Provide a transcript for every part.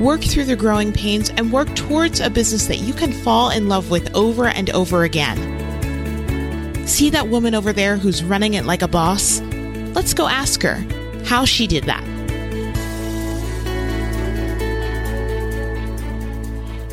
work through the growing pains, and work towards a business that you can fall in love with over and over again. See that woman over there who's running it like a boss? Let's go ask her how she did that.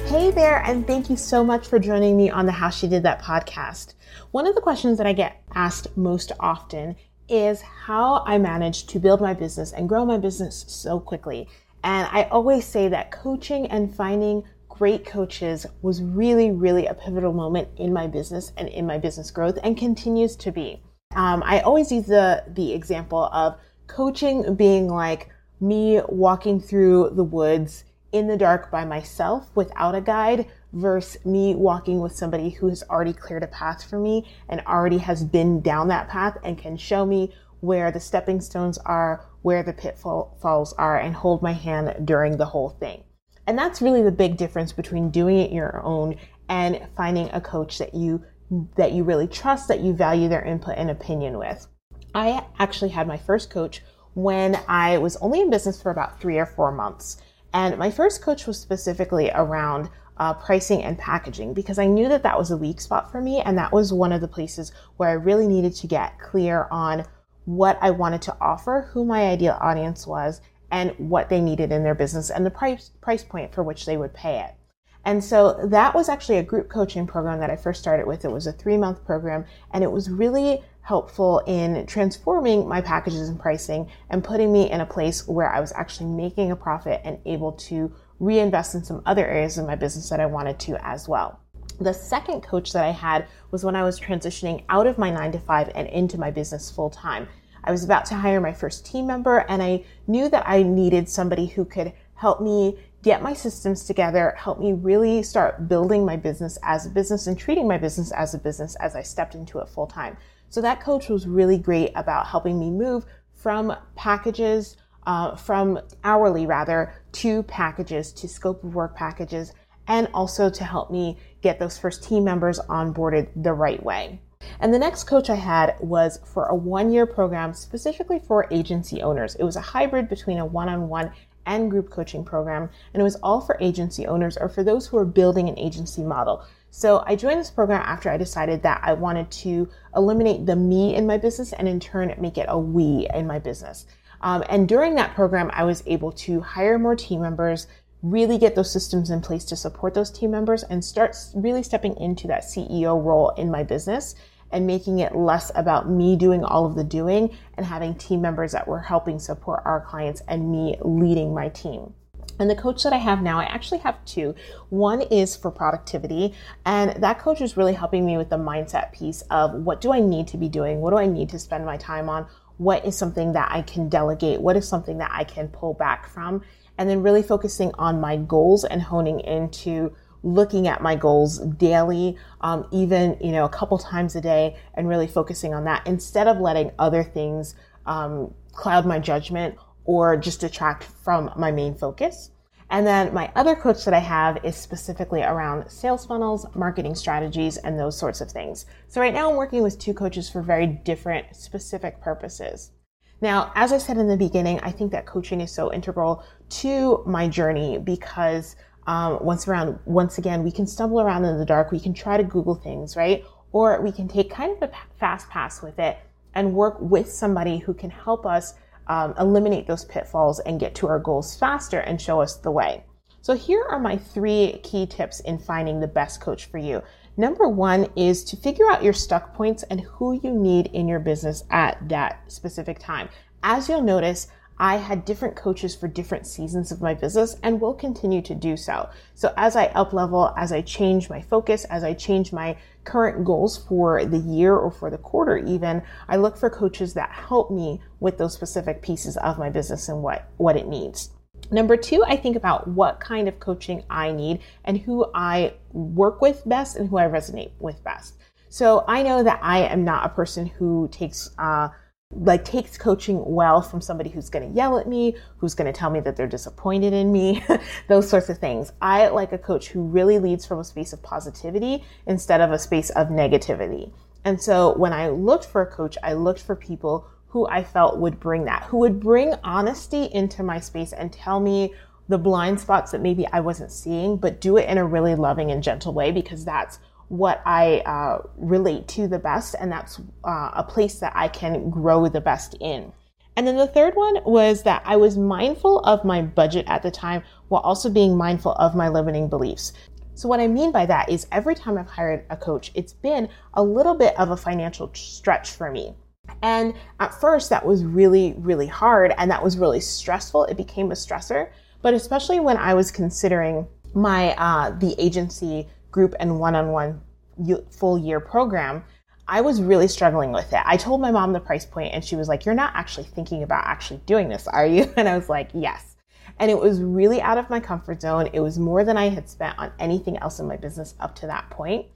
Hey there, and thank you so much for joining me on the How She Did That podcast. One of the questions that I get asked most often is how I managed to build my business and grow my business so quickly. And I always say that coaching and finding great coaches was really, really a pivotal moment in my business and in my business growth and continues to be. Um, I always use the, the example of coaching being like me walking through the woods in the dark by myself without a guide versus me walking with somebody who has already cleared a path for me and already has been down that path and can show me where the stepping stones are, where the pitfalls are, and hold my hand during the whole thing. And that's really the big difference between doing it your own and finding a coach that you that you really trust, that you value their input and opinion with. I actually had my first coach when I was only in business for about three or four months. And my first coach was specifically around uh, pricing and packaging because I knew that that was a weak spot for me. And that was one of the places where I really needed to get clear on what I wanted to offer, who my ideal audience was, and what they needed in their business and the price, price point for which they would pay it. And so that was actually a group coaching program that I first started with. It was a three month program and it was really helpful in transforming my packages and pricing and putting me in a place where I was actually making a profit and able to reinvest in some other areas of my business that I wanted to as well. The second coach that I had was when I was transitioning out of my nine to five and into my business full time. I was about to hire my first team member and I knew that I needed somebody who could help me get my systems together, help me really start building my business as a business and treating my business as a business as I stepped into it full time. So that coach was really great about helping me move from packages, uh, from hourly rather, to packages, to scope of work packages, and also to help me get those first team members onboarded the right way. And the next coach I had was for a one year program specifically for agency owners. It was a hybrid between a one on one and group coaching program, and it was all for agency owners or for those who are building an agency model. So I joined this program after I decided that I wanted to eliminate the me in my business and in turn make it a we in my business. Um, and during that program, I was able to hire more team members, really get those systems in place to support those team members and start really stepping into that CEO role in my business and making it less about me doing all of the doing and having team members that were helping support our clients and me leading my team. And the coach that I have now, I actually have two. One is for productivity, and that coach is really helping me with the mindset piece of what do I need to be doing? What do I need to spend my time on? What is something that I can delegate? What is something that I can pull back from? And then really focusing on my goals and honing into looking at my goals daily, um, even you know a couple times a day, and really focusing on that instead of letting other things um, cloud my judgment or just detract from my main focus. And then my other coach that I have is specifically around sales funnels, marketing strategies, and those sorts of things. So right now I'm working with two coaches for very different specific purposes. Now, as I said in the beginning, I think that coaching is so integral to my journey because um, once around, once again, we can stumble around in the dark. We can try to Google things, right? Or we can take kind of a fast pass with it and work with somebody who can help us um, eliminate those pitfalls and get to our goals faster and show us the way. So here are my three key tips in finding the best coach for you. Number one is to figure out your stuck points and who you need in your business at that specific time. As you'll notice, I had different coaches for different seasons of my business and will continue to do so. So as I up level, as I change my focus, as I change my current goals for the year or for the quarter even, I look for coaches that help me with those specific pieces of my business and what, what it needs. Number two, I think about what kind of coaching I need and who I work with best and who I resonate with best. So I know that I am not a person who takes, uh, like takes coaching well from somebody who's going to yell at me, who's going to tell me that they're disappointed in me, those sorts of things. I like a coach who really leads from a space of positivity instead of a space of negativity. And so when I looked for a coach, I looked for people who I felt would bring that, who would bring honesty into my space and tell me the blind spots that maybe I wasn't seeing, but do it in a really loving and gentle way because that's what I uh, relate to the best, and that's uh, a place that I can grow the best in. And then the third one was that I was mindful of my budget at the time while also being mindful of my limiting beliefs. So, what I mean by that is every time I've hired a coach, it's been a little bit of a financial stretch for me. And at first, that was really, really hard and that was really stressful. It became a stressor. But especially when I was considering my, uh, the agency group and one on one full year program, I was really struggling with it. I told my mom the price point and she was like, You're not actually thinking about actually doing this, are you? And I was like, Yes. And it was really out of my comfort zone. It was more than I had spent on anything else in my business up to that point.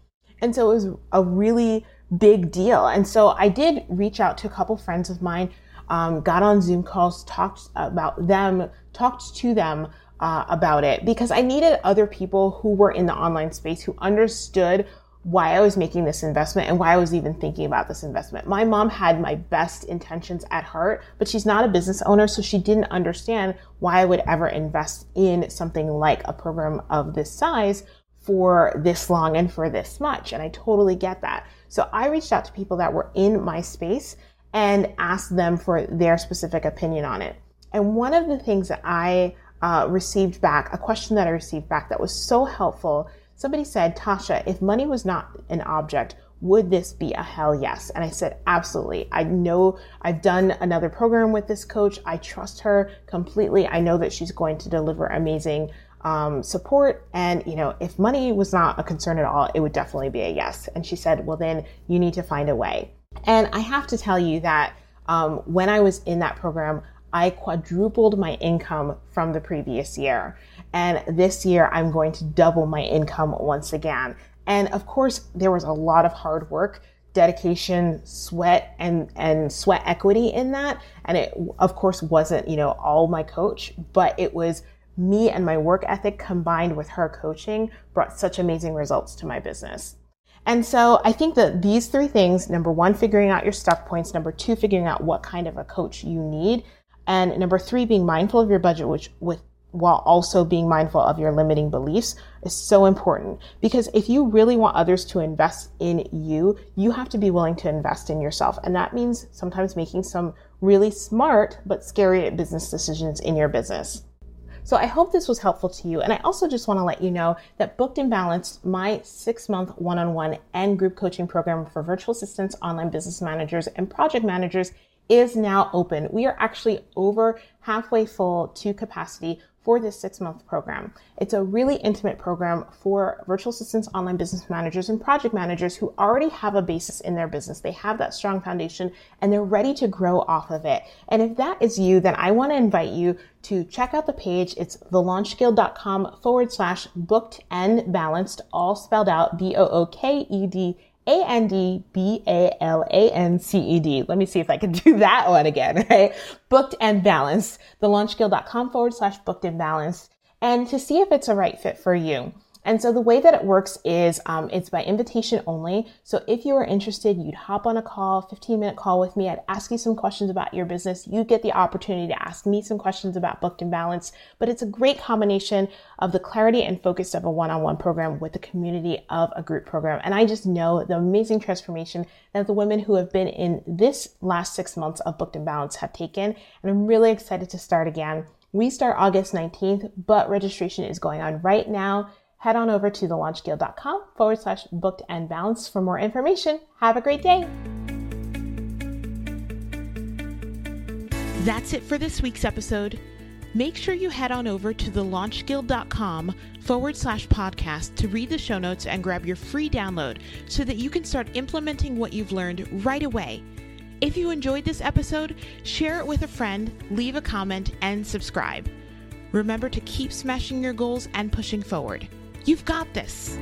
And so it was a really big deal. And so I did reach out to a couple friends of mine, um, got on Zoom calls, talked about them, talked to them uh, about it because I needed other people who were in the online space who understood why I was making this investment and why I was even thinking about this investment. My mom had my best intentions at heart, but she's not a business owner, so she didn't understand why I would ever invest in something like a program of this size for this long and for this much. And I totally get that. So I reached out to people that were in my space and asked them for their specific opinion on it. And one of the things that I uh, received back, a question that I received back that was so helpful, somebody said, Tasha, if money was not an object, would this be a hell yes? And I said, absolutely. I know I've done another program with this coach. I trust her completely. I know that she's going to deliver amazing um, support. And, you know, if money was not a concern at all, it would definitely be a yes. And she said, well, then you need to find a way. And I have to tell you that um, when I was in that program, I quadrupled my income from the previous year. And this year, I'm going to double my income once again. And of course, there was a lot of hard work dedication, sweat, and and sweat equity in that. And it, of course, wasn't you know all my coach, but it was me and my work ethic combined with her coaching brought such amazing results to my business. And so I think that these three things, number one, figuring out your stuck points. Number two, figuring out what kind of a coach you need. And number three, being mindful of your budget, which with while also being mindful of your limiting beliefs is so important because if you really want others to invest in you, you have to be willing to invest in yourself. And that means sometimes making some really smart but scary business decisions in your business. So I hope this was helpful to you. And I also just want to let you know that Booked and Balanced, my six month one on one and group coaching program for virtual assistants, online business managers, and project managers is now open. We are actually over halfway full to capacity for this six month program. It's a really intimate program for virtual assistants, online business managers, and project managers who already have a basis in their business. They have that strong foundation and they're ready to grow off of it. And if that is you, then I want to invite you to check out the page. It's thelaunchguild.com forward slash booked and balanced, all spelled out B O O K E D a N D B A L A N C E D. Let me see if I can do that one again, right? Booked and balanced. Thelaunchguild.com forward slash booked and balanced. And to see if it's a right fit for you. And so the way that it works is um, it's by invitation only. So if you are interested, you'd hop on a call, 15 minute call with me. I'd ask you some questions about your business. You get the opportunity to ask me some questions about booked and balanced, but it's a great combination of the clarity and focus of a one-on-one program with the community of a group program. And I just know the amazing transformation that the women who have been in this last six months of booked and balanced have taken. And I'm really excited to start again. We start August 19th, but registration is going on right now head on over to thelaunchguild.com forward slash booked and balanced for more information. Have a great day. That's it for this week's episode. Make sure you head on over to thelaunchguild.com forward slash podcast to read the show notes and grab your free download so that you can start implementing what you've learned right away. If you enjoyed this episode, share it with a friend, leave a comment, and subscribe. Remember to keep smashing your goals and pushing forward. You've got this.